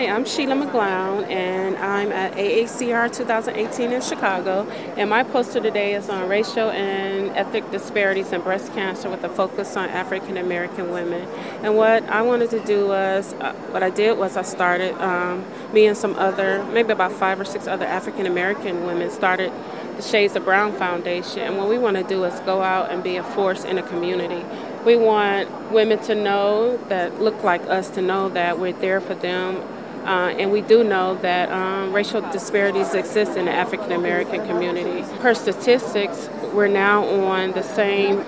Hi, I'm Sheila McGlown, and I'm at AACR 2018 in Chicago. And my poster today is on racial and ethnic disparities in breast cancer with a focus on African American women. And what I wanted to do was, uh, what I did was I started, um, me and some other, maybe about five or six other African American women started the Shades of Brown Foundation. And what we want to do is go out and be a force in the community. We want women to know that look like us to know that we're there for them. Uh, and we do know that um, racial disparities exist in the African American community. Per statistics, we're now on the same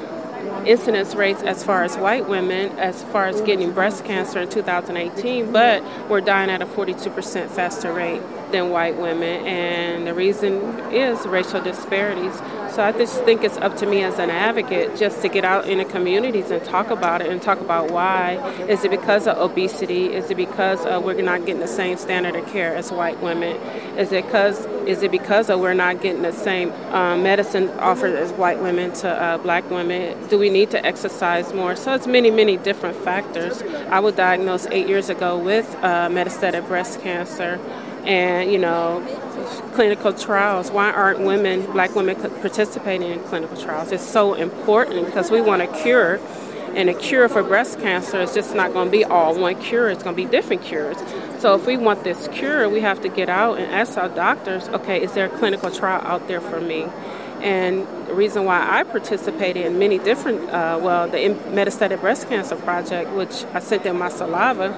incidence rates as far as white women, as far as getting breast cancer in 2018, but we're dying at a 42% faster rate than white women, and the reason is racial disparities. So I just think it's up to me as an advocate just to get out in the communities and talk about it and talk about why. Is it because of obesity? Is it because uh, we're not getting the same standard of care as white women? Is it because is it because of we're not getting the same uh, medicine offered as white women to uh, black women? Do we need to exercise more? So it's many, many different factors. I was diagnosed eight years ago with uh, metastatic breast cancer and you know clinical trials why aren't women black women participating in clinical trials it's so important because we want a cure and a cure for breast cancer is just not going to be all one cure it's going to be different cures. So if we want this cure we have to get out and ask our doctors okay is there a clinical trial out there for me? And the reason why I participated in many different, uh, well, the metastatic breast cancer project, which I sent them my saliva,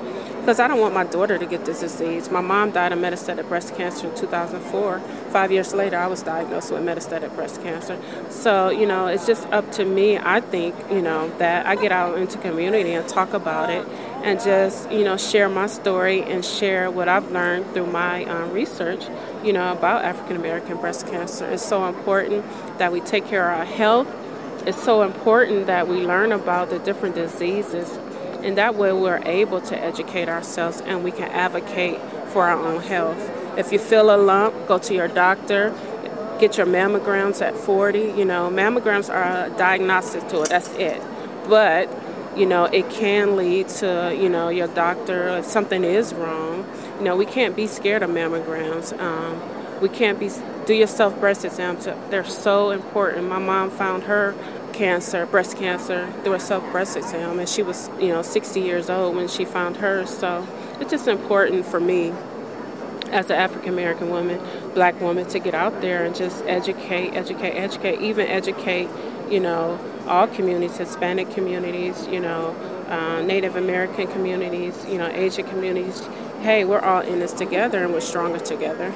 because I don't want my daughter to get this disease. My mom died of metastatic breast cancer in 2004. Five years later, I was diagnosed with metastatic breast cancer. So, you know, it's just up to me, I think, you know, that I get out into community and talk about it and just, you know, share my story and share what I've learned through my um, research, you know, about African American breast cancer. It's so important that we take care of our health. It's so important that we learn about the different diseases and that way we're able to educate ourselves and we can advocate for our own health. If you feel a lump, go to your doctor. Get your mammograms at 40. You know, mammograms are a diagnostic tool, that's it. But, you know, it can lead to, you know, your doctor, if something is wrong. You know, we can't be scared of mammograms. Um, we can't be, do your self breast exams. They're so important. My mom found her cancer, breast cancer, through a self breast exam, and she was, you know, 60 years old when she found hers. So it's just important for me as an African American woman, black woman, to get out there and just educate, educate, educate, even educate, you know, all communities, Hispanic communities, you know, uh, Native American communities, you know, Asian communities. Hey, we're all in this together and we're stronger together.